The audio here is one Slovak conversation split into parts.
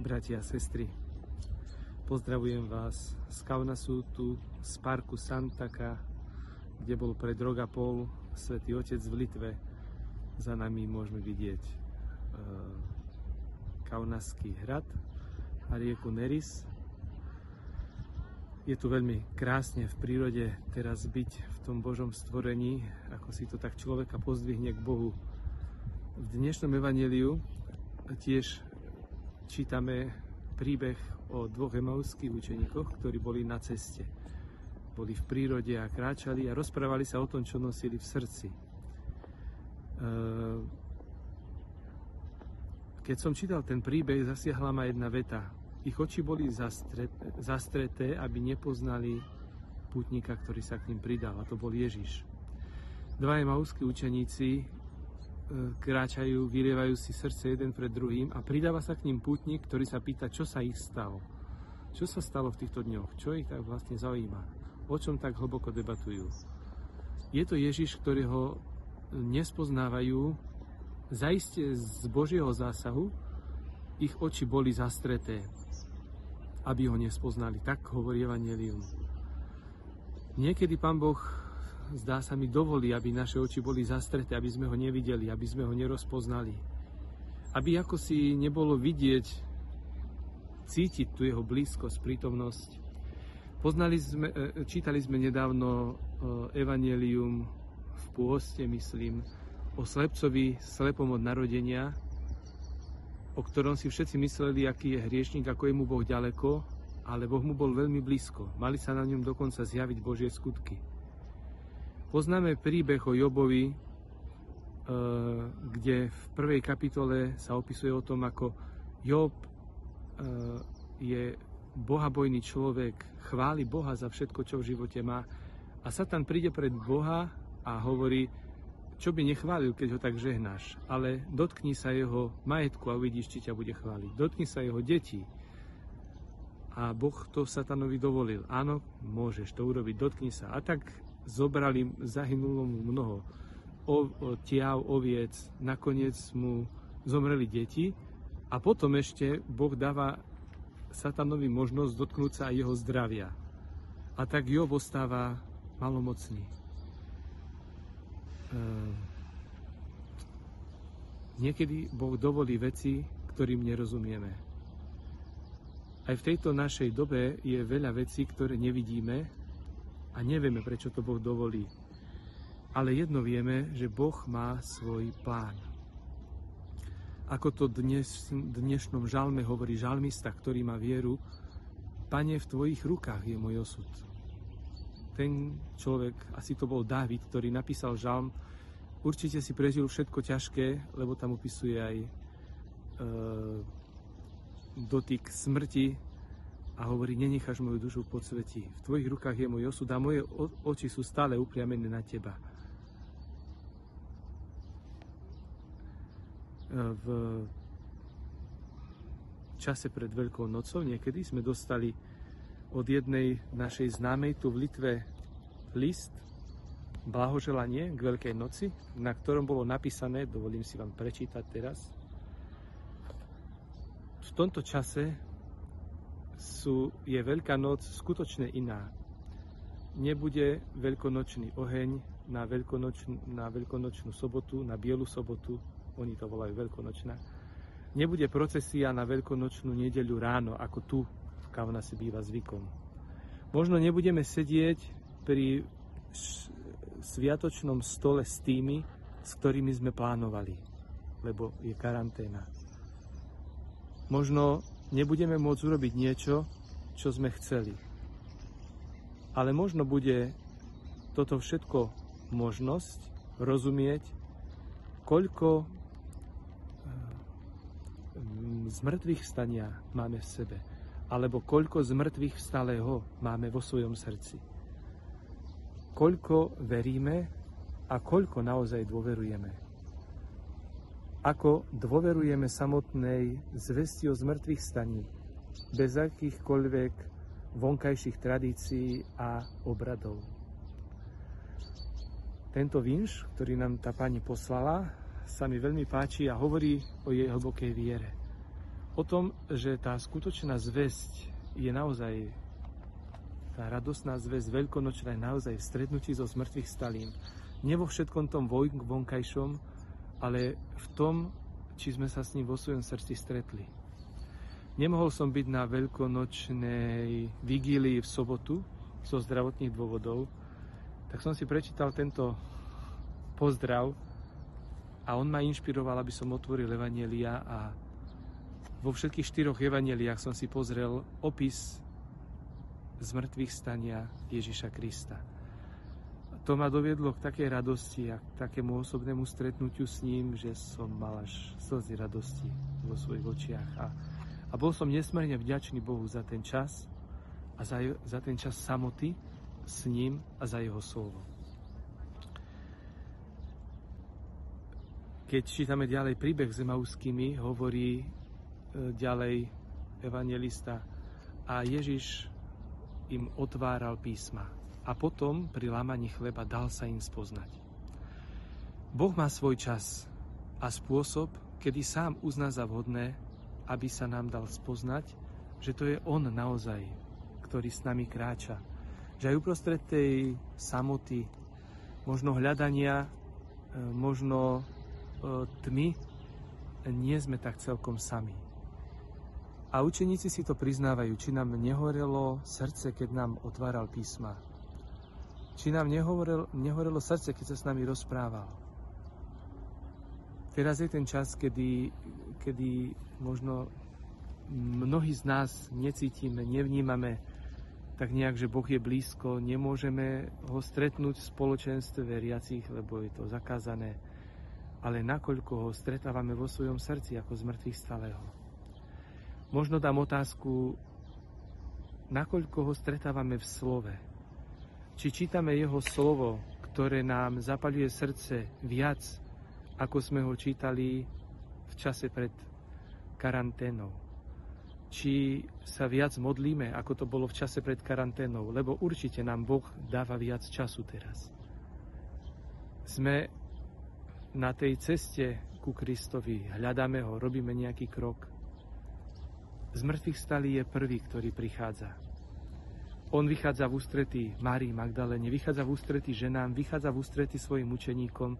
bratia a sestry. Pozdravujem vás z Kaunasu, tu z parku Santaka, kde bol pred rok a pol Svetý Otec v Litve. Za nami môžeme vidieť e, Kaunaský hrad a rieku Neris. Je tu veľmi krásne v prírode teraz byť v tom Božom stvorení, ako si to tak človeka pozdvihne k Bohu. V dnešnom evaneliu tiež čítame príbeh o dvoch emauských učeníkoch, ktorí boli na ceste. Boli v prírode a kráčali a rozprávali sa o tom, čo nosili v srdci. E, keď som čítal ten príbeh, zasiahla ma jedna veta. Ich oči boli zastreté, aby nepoznali putníka, ktorý sa k ním pridal, a to bol Ježiš. Dva emauskí učeníci kráčajú, vylievajú si srdce jeden pred druhým a pridáva sa k ním pútnik, ktorý sa pýta, čo sa ich stalo. Čo sa stalo v týchto dňoch? Čo ich tak vlastne zaujíma? O čom tak hlboko debatujú? Je to Ježiš, ktorého nespoznávajú, zaiste z Božieho zásahu, ich oči boli zastreté, aby ho nespoznali. Tak hovorí Evangelium. Niekedy Pán Boh zdá sa mi, dovolí, aby naše oči boli zastreté, aby sme ho nevideli, aby sme ho nerozpoznali. Aby ako si nebolo vidieť, cítiť tu jeho blízkosť, prítomnosť. Poznali sme, e, čítali sme nedávno e, Evangelium v pôste, myslím, o slepcovi, slepom od narodenia, o ktorom si všetci mysleli, aký je hriešnik, ako je mu Boh ďaleko, ale Boh mu bol veľmi blízko. Mali sa na ňom dokonca zjaviť Božie skutky. Poznáme príbeh o Jobovi, eh, kde v prvej kapitole sa opisuje o tom, ako Job eh, je bohabojný človek, chváli Boha za všetko, čo v živote má. A Satan príde pred Boha a hovorí, čo by nechválil, keď ho tak žehnáš, ale dotkni sa jeho majetku a uvidíš, či ťa bude chváliť. Dotkni sa jeho detí. A Boh to satanovi dovolil. Áno, môžeš to urobiť, dotkni sa. A tak zobrali, zahynulo mu mnoho tiav, oviec, nakoniec mu zomreli deti a potom ešte Boh dáva satanovi možnosť dotknúť sa aj jeho zdravia. A tak Job ostáva malomocný. Ehm, niekedy Boh dovolí veci, ktorým nerozumieme. Aj v tejto našej dobe je veľa vecí, ktoré nevidíme a nevieme, prečo to Boh dovolí. Ale jedno vieme, že Boh má svoj plán. Ako to dnes, dnešnom žalme hovorí žalmista, ktorý má vieru, Pane, v Tvojich rukách je môj osud. Ten človek, asi to bol Dávid, ktorý napísal žalm, určite si prežil všetko ťažké, lebo tam opisuje aj e, dotyk smrti a hovorí, nenecháš moju dušu pod sveti. V tvojich rukách je môj osud a moje oči sú stále upriamené na teba. V čase pred Veľkou nocou niekedy sme dostali od jednej našej známej tu v Litve list, blahoželanie k Veľkej noci, na ktorom bolo napísané, dovolím si vám prečítať teraz, v tomto čase sú, je Veľká noc skutočne iná. Nebude veľkonočný oheň na, veľkonočnú, na veľkonočnú sobotu, na bielu sobotu, oni to volajú veľkonočná. Nebude procesia na veľkonočnú nedeľu ráno, ako tu v Kaunasi býva zvykom. Možno nebudeme sedieť pri sviatočnom stole s tými, s ktorými sme plánovali, lebo je karanténa. Možno nebudeme môcť urobiť niečo, čo sme chceli. Ale možno bude toto všetko možnosť rozumieť, koľko zmrtvých stania máme v sebe, alebo koľko zmrtvých vstalého máme vo svojom srdci. Koľko veríme a koľko naozaj dôverujeme ako dôverujeme samotnej zvesti o zmrtvých staní, bez akýchkoľvek vonkajších tradícií a obradov. Tento vinš, ktorý nám tá pani poslala, sa mi veľmi páči a hovorí o jej hlbokej viere. O tom, že tá skutočná zväzť je naozaj tá radosná zväzť veľkonočná je naozaj v stretnutí so zmrtvých stalým. Nie vo všetkom tom vonkajšom, ale v tom, či sme sa s ním vo svojom srdci stretli. Nemohol som byť na veľkonočnej vigílii v sobotu zo zdravotných dôvodov, tak som si prečítal tento pozdrav a on ma inšpiroval, aby som otvoril Evanielia a vo všetkých štyroch evaneliách som si pozrel opis zmrtvých stania Ježiša Krista. To ma doviedlo k takej radosti a k takému osobnému stretnutiu s ním, že som mal až slzy radosti vo svojich očiach. A, a bol som nesmerne vďačný Bohu za ten čas a za, za ten čas samoty s ním a za jeho slovo. Keď čítame ďalej príbeh s Emauskými, hovorí e, ďalej evangelista a Ježiš im otváral písma a potom pri lámaní chleba dal sa im spoznať. Boh má svoj čas a spôsob, kedy sám uzná za vhodné, aby sa nám dal spoznať, že to je On naozaj, ktorý s nami kráča. Že aj uprostred tej samoty, možno hľadania, e, možno E, tmy, nie sme tak celkom sami. A učeníci si to priznávajú, či nám nehorelo srdce, keď nám otváral písma. Či nám nehorelo, nehorelo srdce, keď sa s nami rozprával. Teraz je ten čas, kedy, kedy možno mnohí z nás necítime, nevnímame tak nejak, že Boh je blízko, nemôžeme ho stretnúť v spoločenstve veriacich, lebo je to zakázané ale nakoľko ho stretávame vo svojom srdci ako z mŕtvych stalého. Možno dám otázku, nakoľko ho stretávame v slove. Či čítame jeho slovo, ktoré nám zapaľuje srdce viac, ako sme ho čítali v čase pred karanténou. Či sa viac modlíme, ako to bolo v čase pred karanténou, lebo určite nám Boh dáva viac času teraz. Sme na tej ceste ku Kristovi, hľadáme ho, robíme nejaký krok. Z mŕtvych stalí je prvý, ktorý prichádza. On vychádza v ústretí Márii Magdalene, vychádza v ústretí ženám, vychádza v ústretí svojim učeníkom.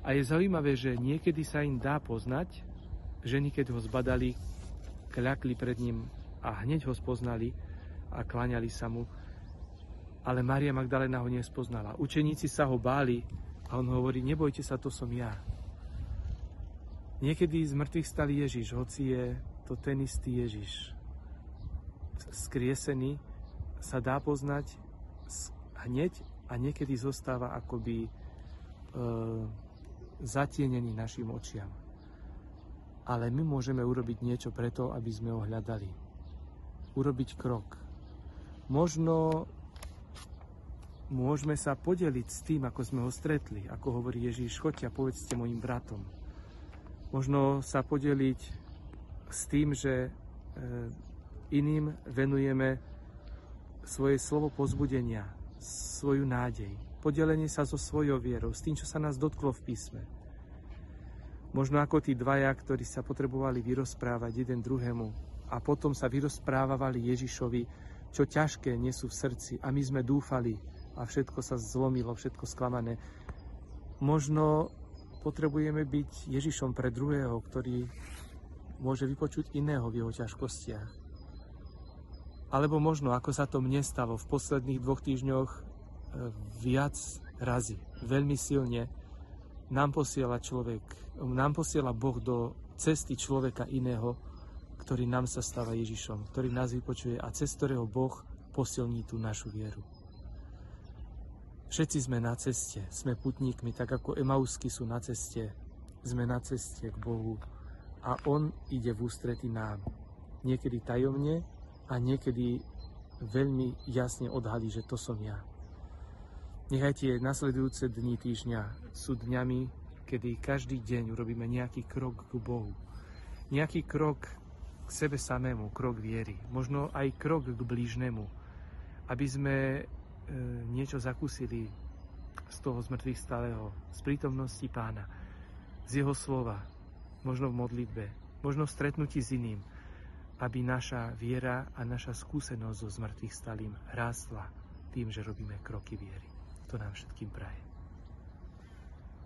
A je zaujímavé, že niekedy sa im dá poznať, ženy, keď ho zbadali, kľakli pred ním a hneď ho spoznali a kláňali sa mu. Ale Mária Magdalena ho nespoznala. Učeníci sa ho báli, a on hovorí, nebojte sa, to som ja. Niekedy z mŕtvych stal Ježiš, hoci je to ten istý Ježiš. Skriesený sa dá poznať hneď a niekedy zostáva akoby e, zatienený našim očiam. Ale my môžeme urobiť niečo preto, aby sme ho hľadali. Urobiť krok. Možno môžeme sa podeliť s tým, ako sme ho stretli. Ako hovorí Ježíš, choďte a povedzte mojim bratom. Možno sa podeliť s tým, že e, iným venujeme svoje slovo pozbudenia, svoju nádej, podelenie sa so svojou vierou, s tým, čo sa nás dotklo v písme. Možno ako tí dvaja, ktorí sa potrebovali vyrozprávať jeden druhému a potom sa vyrozprávali Ježišovi, čo ťažké nesú v srdci a my sme dúfali, a všetko sa zlomilo, všetko sklamané. Možno potrebujeme byť Ježišom pre druhého, ktorý môže vypočuť iného v jeho ťažkostiach. Alebo možno, ako sa to mne stalo v posledných dvoch týždňoch, e, viac razy, veľmi silne, nám posiela človek, nám posiela Boh do cesty človeka iného, ktorý nám sa stáva Ježišom, ktorý nás vypočuje a cez ktorého Boh posilní tú našu vieru. Všetci sme na ceste, sme putníkmi, tak ako Emausky sú na ceste. Sme na ceste k Bohu a On ide v ústrety nám. Niekedy tajomne a niekedy veľmi jasne odhalí, že to som ja. Nechaj tie nasledujúce dni týždňa sú dňami, kedy každý deň urobíme nejaký krok k Bohu. Nejaký krok k sebe samému, krok viery. Možno aj krok k blížnemu. Aby sme E, niečo zakúsili z toho zmrtvých stáleho, z prítomnosti pána, z jeho slova, možno v modlitbe, možno v stretnutí s iným, aby naša viera a naša skúsenosť so zmrtvých stalým rástla tým, že robíme kroky viery. To nám všetkým praje.